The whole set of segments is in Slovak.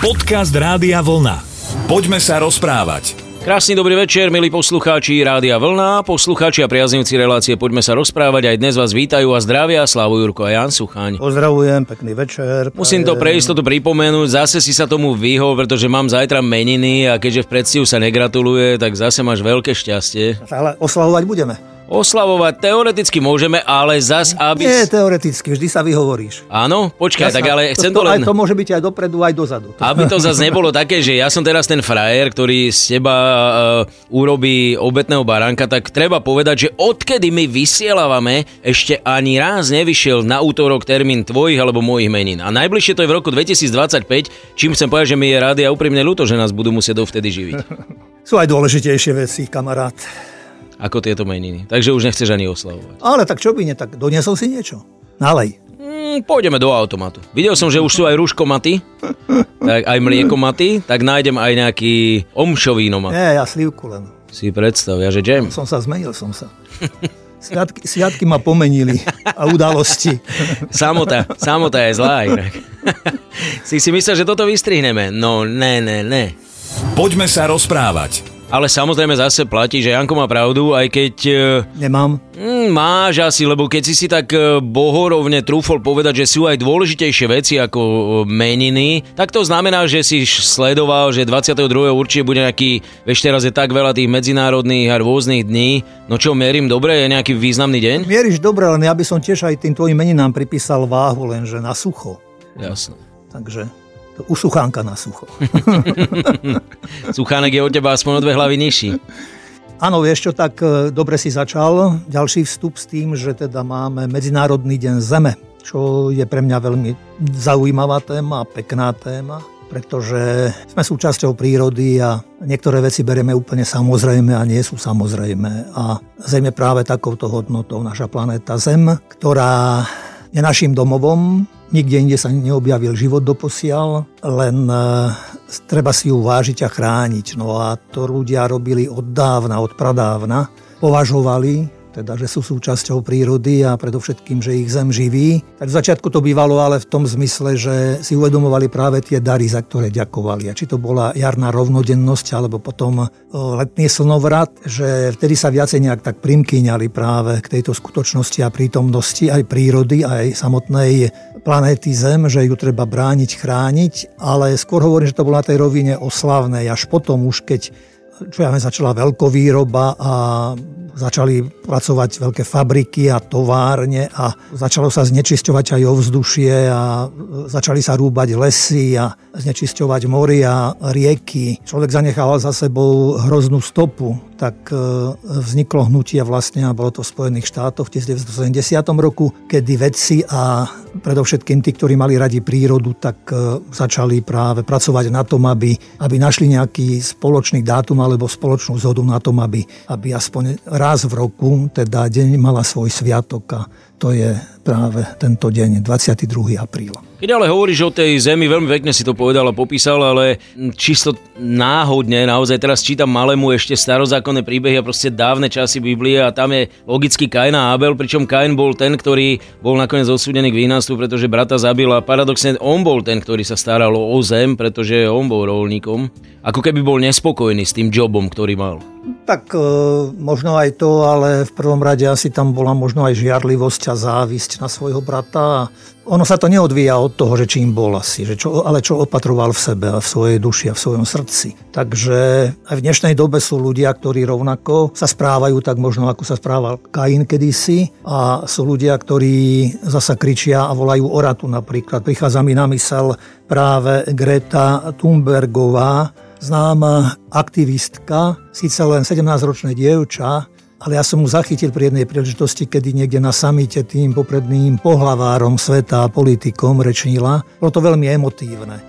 Podcast Rádia Vlna. Poďme sa rozprávať. Krásny dobrý večer, milí poslucháči Rádia Vlna, poslucháči a priaznivci relácie Poďme sa rozprávať. Aj dnes vás vítajú a zdravia Slavu Jurko a Jan Suchaň. Pozdravujem, pekný večer. Musím to pre istotu pripomenúť, zase si sa tomu vyhol, pretože mám zajtra meniny a keďže v predstihu sa negratuluje, tak zase máš veľké šťastie. Ale oslavovať budeme. Oslavovať teoreticky môžeme, ale zas, aby... Nie teoreticky, vždy sa vyhovoríš. Áno, počkaj, tak ale chcem to, to len... Aj to môže byť aj dopredu, aj dozadu. Aby to zase nebolo také, že ja som teraz ten frajer, ktorý z teba uh, urobí obetného baránka, tak treba povedať, že odkedy my vysielávame, ešte ani raz nevyšiel na útorok termín tvojich alebo mojich menín. A najbližšie to je v roku 2025, čím chcem povedať, že mi je rádi a úprimne ľúto, že nás budú musieť dovtedy živiť. Sú aj dôležitejšie veci, kamarát ako tieto meniny. Takže už nechceš ani oslavovať. Ale tak čo by ne, tak doniesol si niečo. Nalej. Mm, pôjdeme do automatu. Videl som, že už sú aj rúškomaty, tak aj mliekomaty, tak nájdem aj nejaký omšovínomat. Nie, ja slivku len. Si predstav, ja že džem. Som sa zmenil, som sa. Sviatky, sviatky ma pomenili a udalosti. Samota, samota je zlá inak. si si myslel, že toto vystrihneme? No, ne, ne, ne. Poďme sa rozprávať. Ale samozrejme zase platí, že Janko má pravdu, aj keď... E, Nemám. Mm, máš asi, lebo keď si si tak e, bohorovne trúfol povedať, že sú aj dôležitejšie veci ako e, meniny, tak to znamená, že si sledoval, že 22. určite bude nejaký, vieš teraz je tak veľa tých medzinárodných a rôznych dní, no čo, merím dobre, je nejaký významný deň? Mieríš dobre, len ja by som tiež aj tým tvojim meninám pripísal váhu, lenže na sucho. Jasné. Takže u suchánka na sucho. Suchánek je od teba aspoň o dve hlavy nižší. Áno, vieš čo, tak e, dobre si začal. Ďalší vstup s tým, že teda máme Medzinárodný deň Zeme, čo je pre mňa veľmi zaujímavá téma, pekná téma, pretože sme súčasťou prírody a niektoré veci berieme úplne samozrejme a nie sú samozrejme. A Zem je práve takouto hodnotou, naša planéta Zem, ktorá je našim domovom, Nikde inde sa neobjavil život doposiaľ, len e, treba si ju vážiť a chrániť. No a to ľudia robili od dávna, od pradávna. Považovali teda že sú súčasťou prírody a predovšetkým, že ich zem živí. Tak v začiatku to bývalo ale v tom zmysle, že si uvedomovali práve tie dary, za ktoré ďakovali. A či to bola jarná rovnodennosť alebo potom letný slnovrat, že vtedy sa viacej nejak tak primkýňali práve k tejto skutočnosti a prítomnosti aj prírody, aj samotnej planéty Zem, že ju treba brániť, chrániť, ale skôr hovorím, že to bolo na tej rovine oslavnej. Až potom už, keď čo ja viem, začala veľkovýroba a začali pracovať veľké fabriky a továrne a začalo sa znečisťovať aj ovzdušie a začali sa rúbať lesy a znečisťovať moria, rieky. Človek zanechával za sebou hroznú stopu, tak e, vzniklo hnutie vlastne, a bolo to v Spojených štátoch v 1970 roku, kedy vedci a predovšetkým tí, ktorí mali radi prírodu, tak e, začali práve pracovať na tom, aby, aby našli nejaký spoločný dátum alebo spoločnú zhodu na tom, aby, aby aspoň raz v roku, teda deň mala svoj sviatok a to je práve tento deň, 22. apríla. Keď ale hovoríš o tej zemi, veľmi pekne si to povedal a popísal, ale čisto náhodne, naozaj teraz čítam malému ešte starozákonné príbehy a proste dávne časy Biblie a tam je logicky Kain a Abel, pričom Kain bol ten, ktorý bol nakoniec odsúdený k vínastvu, pretože brata zabil a paradoxne on bol ten, ktorý sa staral o zem, pretože on bol rolníkom. Ako keby bol nespokojný s tým jobom, ktorý mal. Tak e, možno aj to, ale v prvom rade asi tam bola možno aj žiarlivosť a závisť na svojho brata. Ono sa to neodvíja od toho, že čím bol asi, že čo, ale čo opatroval v sebe a v svojej duši a v svojom srdci. Takže aj v dnešnej dobe sú ľudia, ktorí rovnako sa správajú tak možno, ako sa správal Kain kedysi a sú ľudia, ktorí zasa kričia a volajú oratu napríklad. Prichádza mi na mysel práve Greta Thunbergová, známa aktivistka, síce len 17-ročné dievča, ale ja som mu zachytil pri jednej príležitosti, kedy niekde na samite tým popredným pohlavárom sveta a politikom rečnila. Bolo to veľmi emotívne.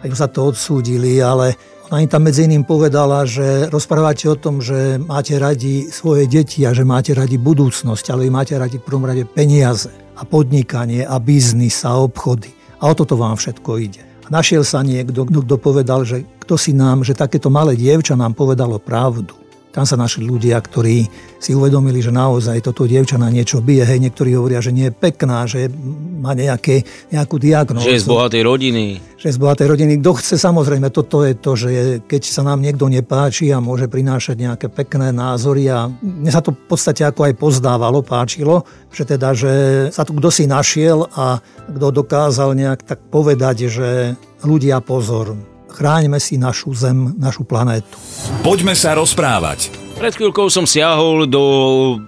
A ju sa to odsúdili, ale ona im tam medzi iným povedala, že rozprávate o tom, že máte radi svoje deti a že máte radi budúcnosť, ale vy máte radi v prvom rade peniaze a podnikanie a biznis a obchody. A o toto vám všetko ide. Našiel sa niekto, kto povedal, že kto si nám, že takéto malé dievča nám povedalo pravdu Tam sa našli ľudia, ktorí si uvedomili, že naozaj toto dievča na niečo bije. Hej, niektorí hovoria, že nie je pekná, že má nejaké, nejakú diagnózu. Že je z bohatej rodiny. Že je z bohatej rodiny. Kto chce, samozrejme, toto je to, že je, keď sa nám niekto nepáči a môže prinášať nejaké pekné názory a mne sa to v podstate ako aj pozdávalo, páčilo, že teda, že sa tu kto si našiel a kto dokázal nejak tak povedať, že ľudia pozor, chráňme si našu zem, našu planétu. Poďme sa rozprávať. Pred chvíľkou som siahol do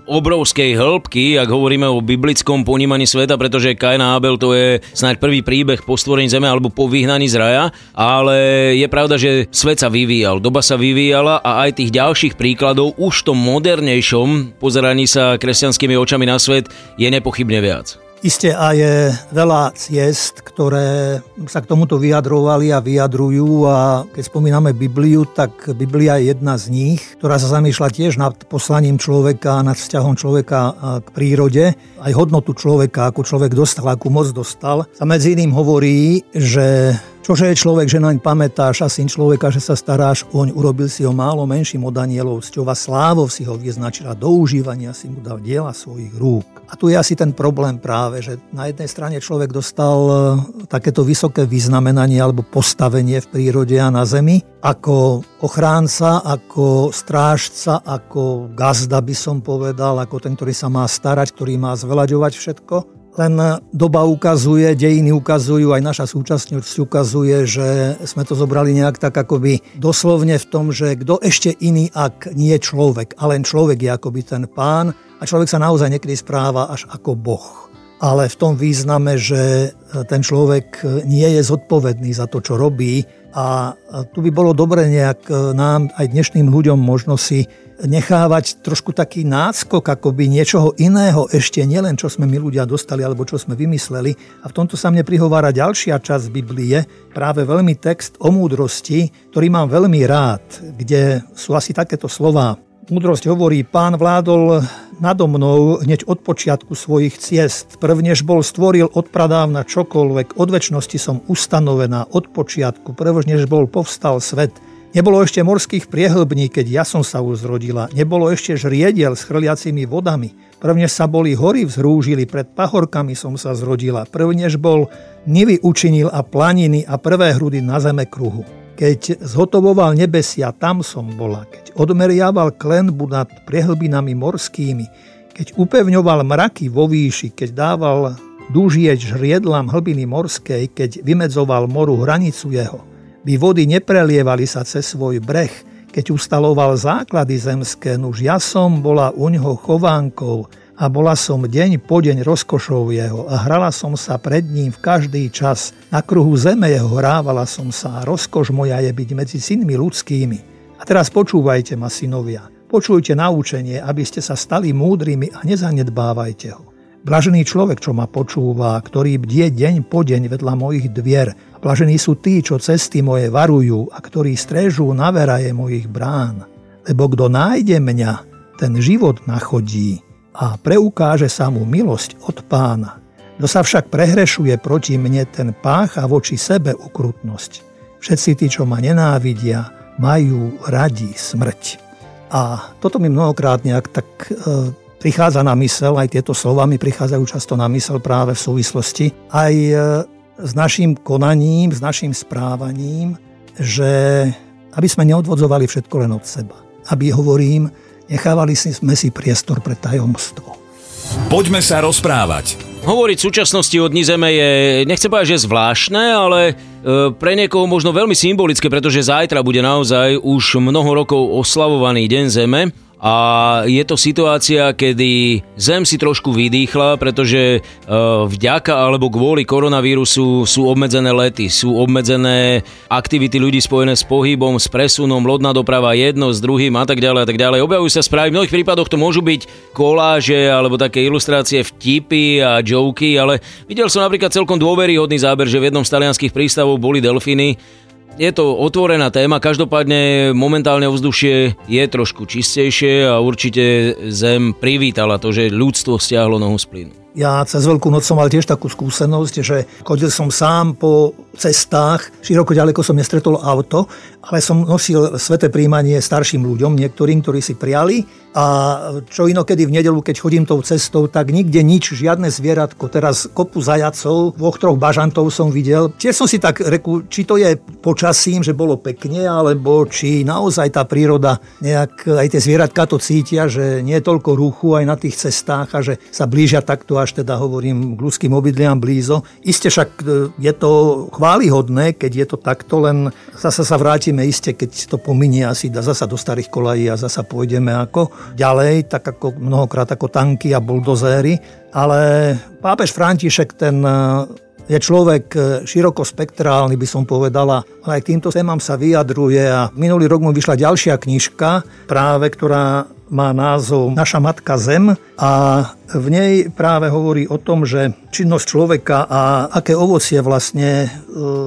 obrovskej hĺbky, ak hovoríme o biblickom ponímaní sveta, pretože Kain a Abel to je snáď prvý príbeh po stvorení zeme alebo po vyhnaní z raja, ale je pravda, že svet sa vyvíjal, doba sa vyvíjala a aj tých ďalších príkladov už v tom modernejšom pozeraní sa kresťanskými očami na svet je nepochybne viac. Isté a je veľa ciest, ktoré sa k tomuto vyjadrovali a vyjadrujú a keď spomíname Bibliu, tak Biblia je jedna z nich, ktorá sa zamýšľa tiež nad poslaním človeka, nad vzťahom človeka k prírode. Aj hodnotu človeka, ako človek dostal, akú moc dostal. Sa medzi iným hovorí, že Čože je človek, že naň pamätáš a syn človeka, že sa staráš oň, urobil si ho málo menším od anielov, a slávov si ho vyznačila, do užívania si mu dal diela svojich rúk. A tu je asi ten problém práve, že na jednej strane človek dostal e, takéto vysoké vyznamenanie alebo postavenie v prírode a na zemi, ako ochránca, ako strážca, ako gazda by som povedal, ako ten, ktorý sa má starať, ktorý má zvelaďovať všetko. Len doba ukazuje, dejiny ukazujú, aj naša súčasnosť ukazuje, že sme to zobrali nejak tak akoby doslovne v tom, že kto ešte iný, ak nie človek. A len človek je akoby ten pán a človek sa naozaj niekedy správa až ako boh. Ale v tom význame, že ten človek nie je zodpovedný za to, čo robí a tu by bolo dobre nejak nám, aj dnešným ľuďom možno si nechávať trošku taký náskok akoby niečoho iného ešte, nielen čo sme my ľudia dostali alebo čo sme vymysleli. A v tomto sa mne prihovára ďalšia časť Biblie, práve veľmi text o múdrosti, ktorý mám veľmi rád, kde sú asi takéto slová. Múdrosť hovorí, pán vládol nado mnou hneď od počiatku svojich ciest. Prvnež bol stvoril od pradávna čokoľvek, od väčšnosti som ustanovená od počiatku, prvnež bol povstal svet – Nebolo ešte morských priehlbní, keď ja som sa už zrodila. Nebolo ešte žriediel s chrliacimi vodami. Prvne sa boli hory vzrúžili, pred pahorkami som sa zrodila. Prvnež bol nivy učinil a planiny a prvé hrudy na zeme kruhu. Keď zhotovoval nebesia, tam som bola. Keď odmeriaval klenbu nad priehlbinami morskými, keď upevňoval mraky vo výši, keď dával dužieť žriedlam hlbiny morskej, keď vymedzoval moru hranicu jeho – by vody neprelievali sa cez svoj breh, keď ustaloval základy zemské, nuž ja som bola u ňoho chovánkou a bola som deň po deň rozkošou jeho a hrala som sa pred ním v každý čas. Na kruhu zeme jeho hrávala som sa a rozkoš moja je byť medzi synmi ľudskými. A teraz počúvajte ma, synovia. Počujte naučenie, aby ste sa stali múdrymi a nezanedbávajte ho. Blažený človek, čo ma počúva, ktorý bdie deň po deň vedľa mojich dvier. Blažení sú tí, čo cesty moje varujú a ktorí stréžu na veraje mojich brán. Lebo kto nájde mňa, ten život nachodí a preukáže sa mu milosť od pána. Kto sa však prehrešuje proti mne, ten pácha voči sebe ukrutnosť. Všetci tí, čo ma nenávidia, majú radi smrť. A toto mi mnohokrát nejak tak e, prichádza na mysel, aj tieto slova mi prichádzajú často na mysel práve v súvislosti aj e, s našim konaním, s našim správaním, že aby sme neodvodzovali všetko len od seba. Aby, hovorím, nechávali sme si priestor pre tajomstvo. Poďme sa rozprávať. Hovoriť v súčasnosti o Dni Zeme je, nechcem povedať, že zvláštne, ale e, pre niekoho možno veľmi symbolické, pretože zajtra bude naozaj už mnoho rokov oslavovaný Deň Zeme a je to situácia, kedy Zem si trošku vydýchla, pretože e, vďaka alebo kvôli koronavírusu sú obmedzené lety, sú obmedzené aktivity ľudí spojené s pohybom, s presunom, lodná doprava jedno s druhým a tak ďalej a tak ďalej. Objavujú sa správy, v mnohých prípadoch to môžu byť koláže alebo také ilustrácie vtipy a joky, ale videl som napríklad celkom dôveryhodný záber, že v jednom z talianských prístavov boli delfíny je to otvorená téma, každopádne momentálne ovzdušie je trošku čistejšie a určite Zem privítala to, že ľudstvo stiahlo nohu z plynu. Ja cez Veľkú noc som mal tiež takú skúsenosť, že chodil som sám po cestách, široko ďaleko som nestretol auto, ale som nosil sveté príjmanie starším ľuďom, niektorým, ktorí si priali a čo inokedy v nedelu, keď chodím tou cestou, tak nikde nič, žiadne zvieratko. Teraz kopu zajacov, dvoch, troch bažantov som videl. Tiež som si tak reku, či to je počasím, že bolo pekne, alebo či naozaj tá príroda, nejak aj tie zvieratka to cítia, že nie je toľko ruchu aj na tých cestách a že sa blížia takto až teda hovorím k ľudským obydliam blízo. Isté však e, je to chválihodné, keď je to takto, len zasa sa vrátime iste, keď to pominie asi zasa do starých kolají a zasa pôjdeme ako ďalej, tak ako mnohokrát ako tanky a buldozéry, ale pápež František ten e, je človek e, širokospektrálny, by som povedala. Aj k týmto témam sa vyjadruje a minulý rok mu vyšla ďalšia knižka, práve ktorá má názov Naša matka Zem a v nej práve hovorí o tom, že činnosť človeka a aké ovocie vlastne e,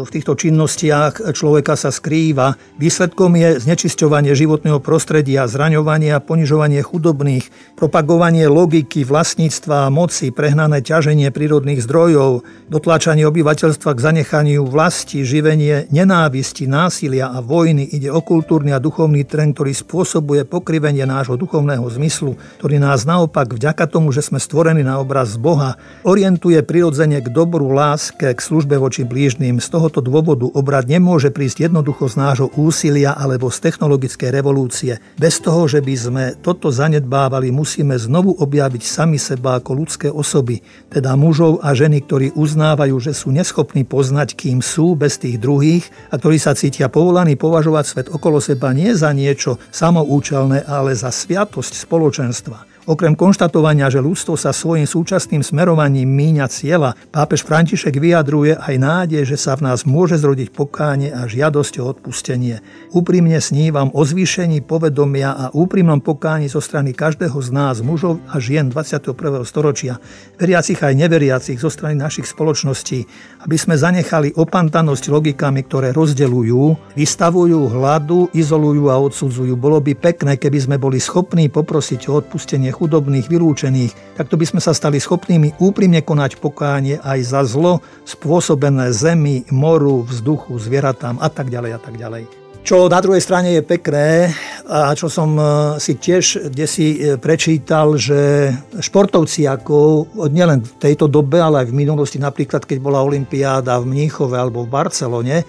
v týchto činnostiach človeka sa skrýva. Výsledkom je znečisťovanie životného prostredia, zraňovanie a ponižovanie chudobných, propagovanie logiky, vlastníctva a moci, prehnané ťaženie prírodných zdrojov, dotláčanie obyvateľstva k zanechaniu vlasti, živenie nenávisti, násilia a vojny. Ide o kultúrny a duchovný trend, ktorý spôsobuje pokrivenie nášho duchovného zmyslu, ktorý nás naopak vďaka tomu, že sme sme stvorení na obraz Boha, orientuje prirodzene k dobru, láske, k službe voči blížnym. Z tohoto dôvodu obrad nemôže prísť jednoducho z nášho úsilia alebo z technologickej revolúcie. Bez toho, že by sme toto zanedbávali, musíme znovu objaviť sami seba ako ľudské osoby, teda mužov a ženy, ktorí uznávajú, že sú neschopní poznať, kým sú bez tých druhých a ktorí sa cítia povolaní považovať svet okolo seba nie za niečo samoučelné, ale za sviatosť spoločenstva. Okrem konštatovania, že ľudstvo sa svojim súčasným smerovaním míňa cieľa, pápež František vyjadruje aj nádej, že sa v nás môže zrodiť pokánie a žiadosť o odpustenie. Úprimne snívam o zvýšení povedomia a úprimnom pokáni zo strany každého z nás, mužov a žien 21. storočia, veriacich aj neveriacich zo strany našich spoločností, aby sme zanechali opantanosť logikami, ktoré rozdeľujú, vystavujú hladu, izolujú a odsudzujú. Bolo by pekné, keby sme boli schopní poprosiť o odpustenie chudobných, vylúčených, takto by sme sa stali schopnými úprimne konať pokánie aj za zlo spôsobené zemi, moru, vzduchu, zvieratám a tak ďalej a tak ďalej. Čo na druhej strane je pekné a čo som e, si tiež kde si e, prečítal, že športovci ako nielen v tejto dobe, ale aj v minulosti, napríklad keď bola Olympiáda v Mníchove alebo v Barcelone,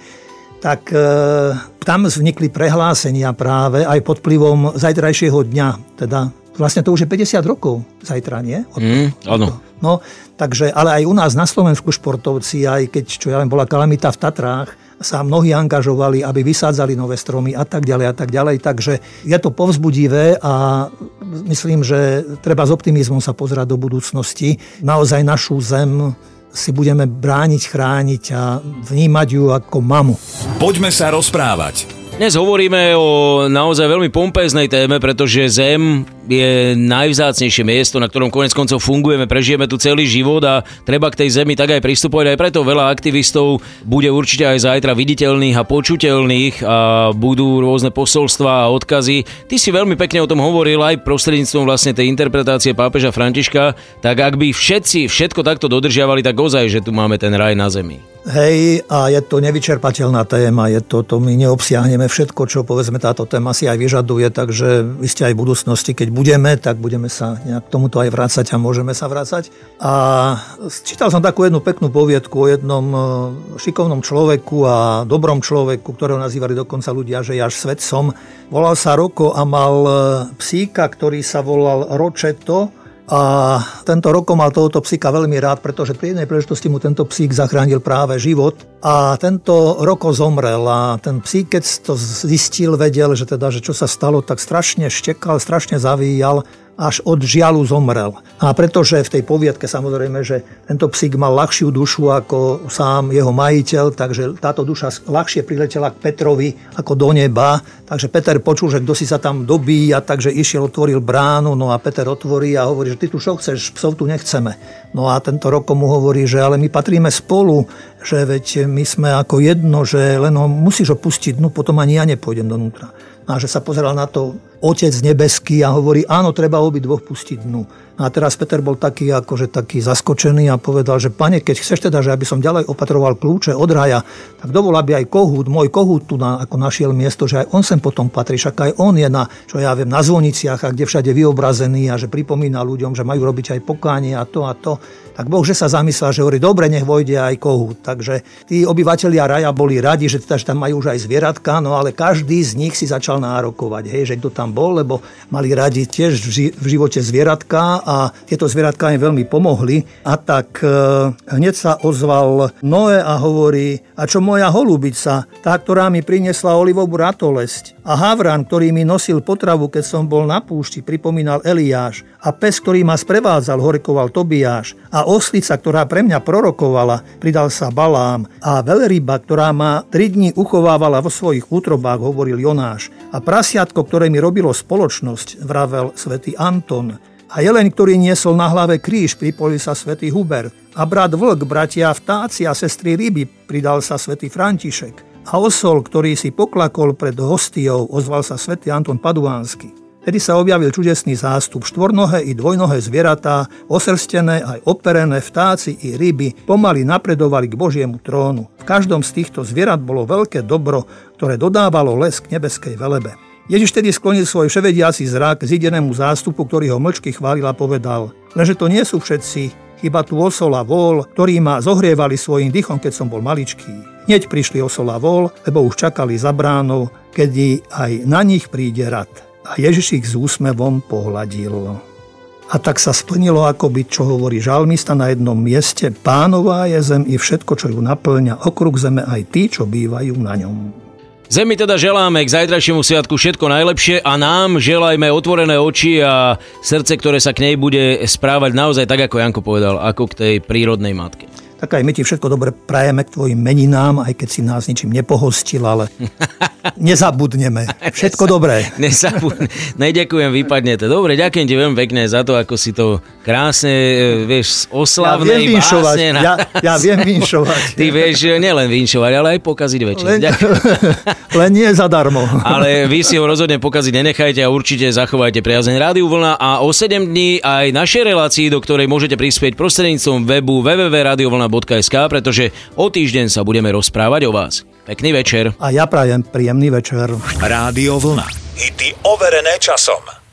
tak e, tam vznikli prehlásenia práve aj pod vplyvom zajtrajšieho dňa, teda Vlastne to už je 50 rokov zajtra, nie? Od, mm, áno. No, takže, ale aj u nás na Slovensku športovci, aj keď, čo ja viem, bola kalamita v Tatrách, sa mnohí angažovali, aby vysádzali nové stromy a tak ďalej a tak ďalej. Takže je to povzbudivé a myslím, že treba s optimizmom sa pozerať do budúcnosti. Naozaj našu zem si budeme brániť, chrániť a vnímať ju ako mamu. Poďme sa rozprávať. Dnes hovoríme o naozaj veľmi pompeznej téme, pretože Zem je najvzácnejšie miesto, na ktorom konec koncov fungujeme, prežijeme tu celý život a treba k tej zemi tak aj pristupovať. Aj preto veľa aktivistov bude určite aj zajtra viditeľných a počuteľných a budú rôzne posolstva a odkazy. Ty si veľmi pekne o tom hovoril aj prostredníctvom vlastne tej interpretácie pápeža Františka, tak ak by všetci všetko takto dodržiavali, tak ozaj, že tu máme ten raj na zemi. Hej, a je to nevyčerpateľná téma, je to, to my neobsiahneme všetko, čo povedzme táto téma si aj vyžaduje, takže vy ste aj v budúcnosti, keď budeme, tak budeme sa nejak tomuto aj vrácať a môžeme sa vrácať. A čítal som takú jednu peknú poviedku o jednom e, šikovnom človeku a dobrom človeku, ktorého nazývali dokonca ľudia, že ja až svetcom. Volal sa Roko a mal e, psíka, ktorý sa volal Ročeto a tento roko mal tohoto psíka veľmi rád, pretože pri jednej príležitosti mu tento psík zachránil práve život. A tento roko zomrel a ten psík, keď to zistil, vedel, že teda, že čo sa stalo, tak strašne štekal, strašne zavíjal až od žialu zomrel. A pretože v tej poviedke samozrejme, že tento psík mal ľahšiu dušu ako sám jeho majiteľ, takže táto duša ľahšie priletela k Petrovi ako do neba. Takže Peter počul, že kto si sa tam dobíja, takže išiel, otvoril bránu, no a Peter otvorí a hovorí, že ty tu čo chceš, psov tu nechceme. No a tento rok mu hovorí, že ale my patríme spolu, že veď my sme ako jedno, že len ho musíš opustiť, no potom ani ja nepôjdem donútra a že sa pozeral na to Otec nebeský a hovorí, áno, treba obi dvoch pustiť dnu. A teraz Peter bol taký, akože taký zaskočený a povedal, že pane, keď chceš teda, že aby som ďalej opatroval kľúče od raja, tak dovol, aby aj kohút, môj kohút tu na, ako našiel miesto, že aj on sem potom patrí, však aj on je na, čo ja viem, na zvoniciach a kde všade vyobrazený a že pripomína ľuďom, že majú robiť aj pokánie a to a to tak Boh, že sa zamyslel, že hovorí, dobre, nech vojde aj kohút. Takže tí obyvateľia raja boli radi, že, teda, že tam majú už aj zvieratka, no ale každý z nich si začal nárokovať, hej, že kto tam bol, lebo mali radi tiež v živote zvieratka a tieto zvieratka im veľmi pomohli. A tak e, hneď sa ozval Noé a hovorí, a čo moja holubica, tá, ktorá mi priniesla olivovú ratolesť a Havran, ktorý mi nosil potravu, keď som bol na púšti, pripomínal Eliáš a pes, ktorý ma sprevádzal, horikoval Tobiáš a oslica, ktorá pre mňa prorokovala, pridal sa Balám a veľryba, ktorá ma tri dní uchovávala vo svojich útrobách, hovoril Jonáš a prasiatko, ktoré mi robilo spoločnosť, vravel svätý Anton. A jeleň, ktorý niesol na hlave kríž, pripojil sa svätý Hubert. A brat vlk, bratia vtáci a sestry ryby, pridal sa svätý František. A osol, ktorý si poklakol pred hostiou, ozval sa svätý Anton Paduánsky. Tedy sa objavil čudesný zástup. Štvornohé i dvojnohé zvieratá, osrstené aj operené vtáci i ryby pomaly napredovali k Božiemu trónu. V každom z týchto zvierat bolo veľké dobro, ktoré dodávalo les k nebeskej velebe. Ježiš tedy sklonil svoj vševediaci zrak zidenému zástupu, ktorý ho mlčky chválil a povedal, lenže to nie sú všetci, chyba tu osola vol, ktorí ma zohrievali svojim dychom, keď som bol maličký. Hneď prišli osola vol, lebo už čakali za bránou, kedy aj na nich príde rad a Ježiš ich s úsmevom pohľadil. A tak sa splnilo, akoby, čo hovorí žalmista na jednom mieste, pánová je zem i všetko, čo ju naplňa, okruh zeme aj tí, čo bývajú na ňom. Zemi teda želáme k zajtrajšiemu sviatku všetko najlepšie a nám želajme otvorené oči a srdce, ktoré sa k nej bude správať naozaj tak, ako Janko povedal, ako k tej prírodnej matke tak aj my ti všetko dobre prajeme k tvojim meninám, aj keď si nás ničím nepohostil, ale nezabudneme. Všetko dobré. Nezabudne. Neďakujem, vypadnete. Dobre, ďakujem ti veľmi pekne za to, ako si to krásne, e, vieš, oslavné. Ja viem vinšovať. Na... Ja, ja viem vinšovať. Ty vieš, nielen vinšovať, ale aj pokaziť večer. Len, len nie zadarmo. Ale vy si ho rozhodne pokaziť nenechajte a určite zachovajte priazeň Rádiu Vlna a o 7 dní aj našej relácii, do ktorej môžete prispieť prostredníctvom webu www.radiovlna Vlna.sk, pretože o týždeň sa budeme rozprávať o vás. Pekný večer. A ja prajem príjemný večer. Rádio Vlna. Hity overené časom.